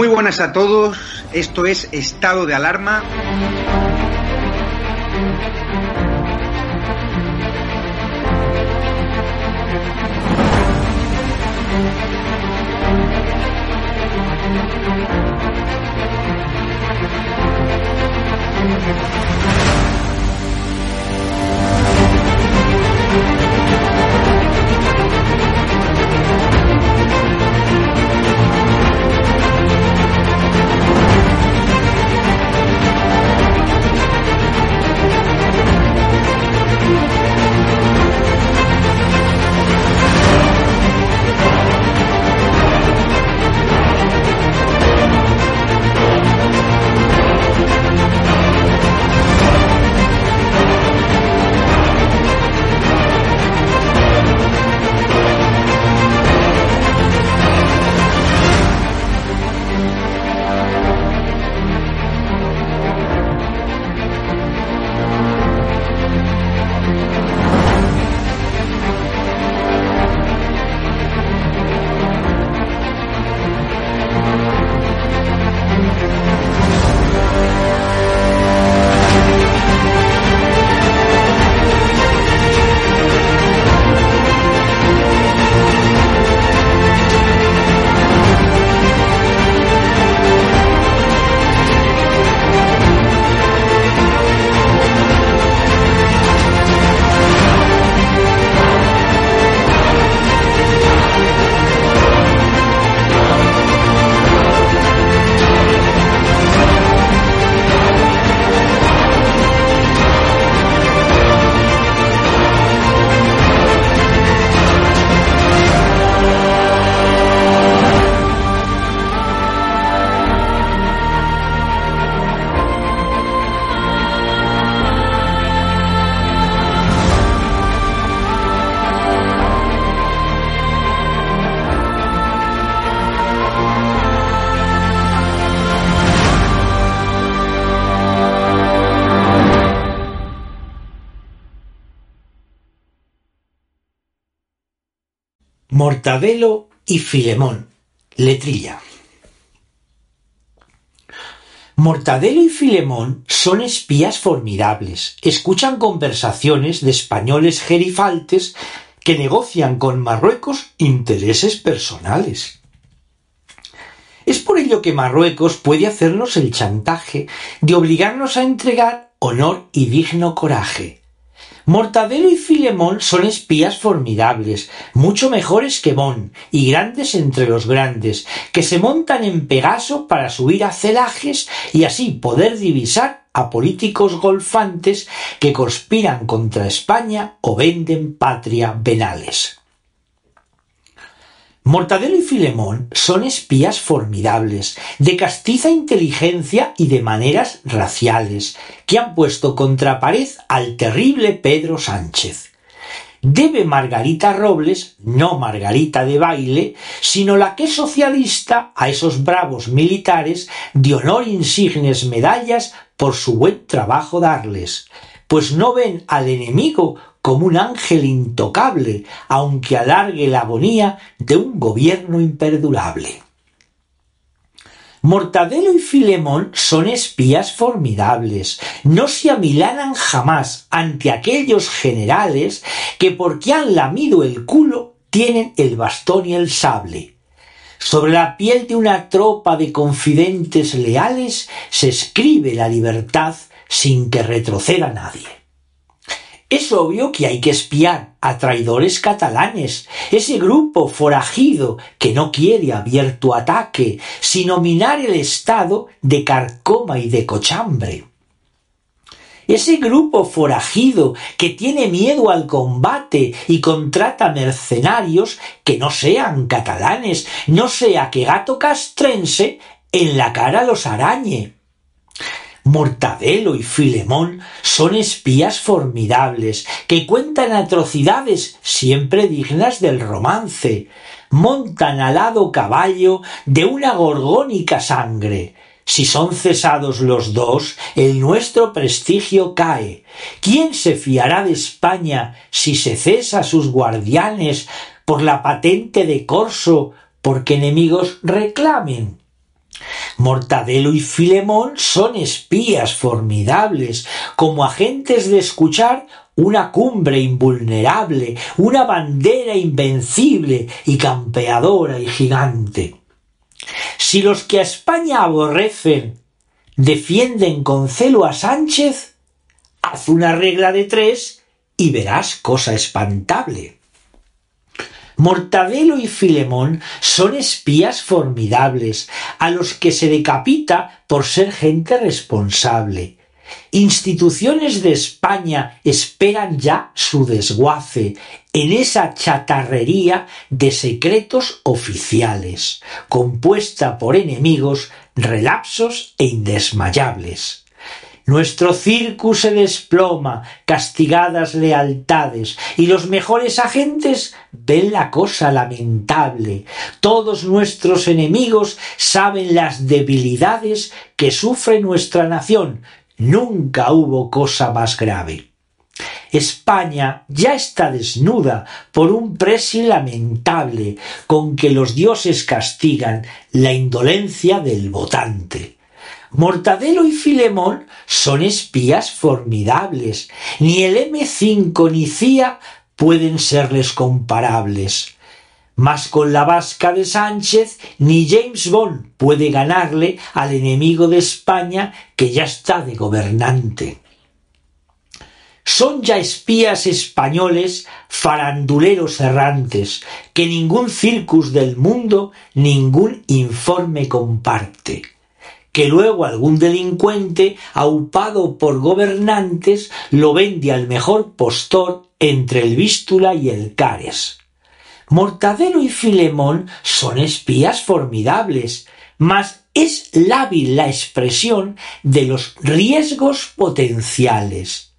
Muy buenas a todos, esto es Estado de Alarma. Mortadelo y Filemón. Letrilla. Mortadelo y Filemón son espías formidables. Escuchan conversaciones de españoles gerifaltes que negocian con Marruecos intereses personales. Es por ello que Marruecos puede hacernos el chantaje de obligarnos a entregar honor y digno coraje, Mortadelo y Filemón son espías formidables, mucho mejores que Mon, y grandes entre los grandes, que se montan en Pegaso para subir a celajes y así poder divisar a políticos golfantes que conspiran contra España o venden patria venales. Mortadelo y Filemón son espías formidables, de castiza inteligencia y de maneras raciales, que han puesto contra pared al terrible Pedro Sánchez. Debe Margarita Robles, no Margarita de baile, sino la que es socialista a esos bravos militares de honor insignes medallas por su buen trabajo darles, pues no ven al enemigo como un ángel intocable, aunque alargue la agonía de un gobierno imperdurable. Mortadelo y Filemón son espías formidables, no se amilanan jamás ante aquellos generales que porque han lamido el culo tienen el bastón y el sable. Sobre la piel de una tropa de confidentes leales se escribe la libertad sin que retroceda nadie. Es obvio que hay que espiar a traidores catalanes, ese grupo forajido que no quiere abierto ataque, sino minar el Estado de carcoma y de cochambre. Ese grupo forajido que tiene miedo al combate y contrata mercenarios que no sean catalanes, no sea que gato castrense en la cara los arañe. Mortadelo y Filemón son espías formidables que cuentan atrocidades siempre dignas del romance. Montan alado caballo de una gorgónica sangre. Si son cesados los dos, el nuestro prestigio cae. ¿Quién se fiará de España si se cesa sus guardianes por la patente de corso porque enemigos reclamen? Mortadelo y Filemón son espías formidables, como agentes de escuchar una cumbre invulnerable, una bandera invencible y campeadora y gigante. Si los que a España aborrecen defienden con celo a Sánchez, haz una regla de tres y verás cosa espantable. Mortadelo y Filemón son espías formidables, a los que se decapita por ser gente responsable. Instituciones de España esperan ya su desguace en esa chatarrería de secretos oficiales, compuesta por enemigos relapsos e indesmayables. Nuestro circus se desploma, castigadas lealtades, y los mejores agentes ven la cosa lamentable. Todos nuestros enemigos saben las debilidades que sufre nuestra nación. Nunca hubo cosa más grave. España ya está desnuda por un precio lamentable con que los dioses castigan la indolencia del votante. Mortadelo y Filemón son espías formidables. Ni el M5 ni CIA pueden serles comparables. Mas con la vasca de Sánchez ni James Bond puede ganarle al enemigo de España que ya está de gobernante. Son ya espías españoles faranduleros errantes, que ningún circus del mundo, ningún informe comparte que luego algún delincuente, aupado por gobernantes, lo vende al mejor postor entre el Vístula y el Cares. Mortadelo y Filemón son espías formidables, mas es lábil la expresión de los riesgos potenciales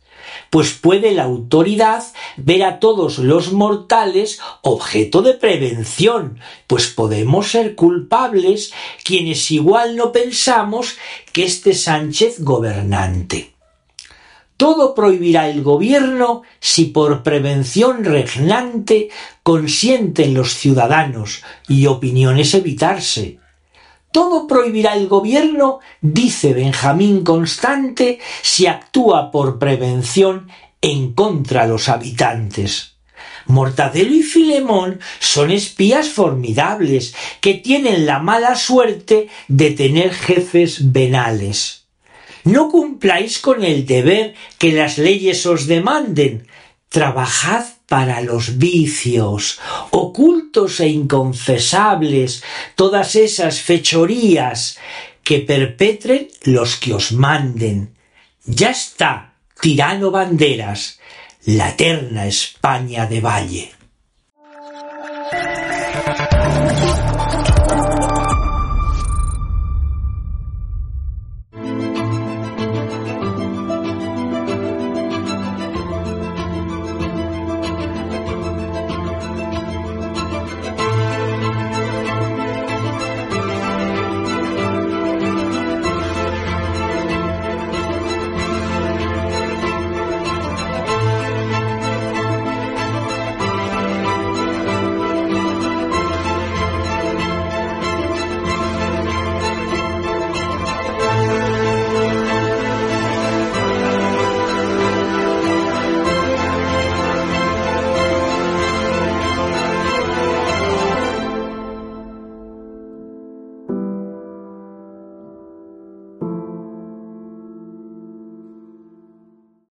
pues puede la autoridad ver a todos los mortales objeto de prevención, pues podemos ser culpables quienes igual no pensamos que este Sánchez gobernante. Todo prohibirá el gobierno si por prevención regnante consienten los ciudadanos y opiniones evitarse, todo prohibirá el gobierno, dice Benjamín Constante, si actúa por prevención en contra de los habitantes. Mortadelo y Filemón son espías formidables que tienen la mala suerte de tener jefes venales. No cumpláis con el deber que las leyes os demanden. Trabajad para los vicios, ocultos e inconfesables, todas esas fechorías que perpetren los que os manden. Ya está, tirano banderas, la eterna España de Valle.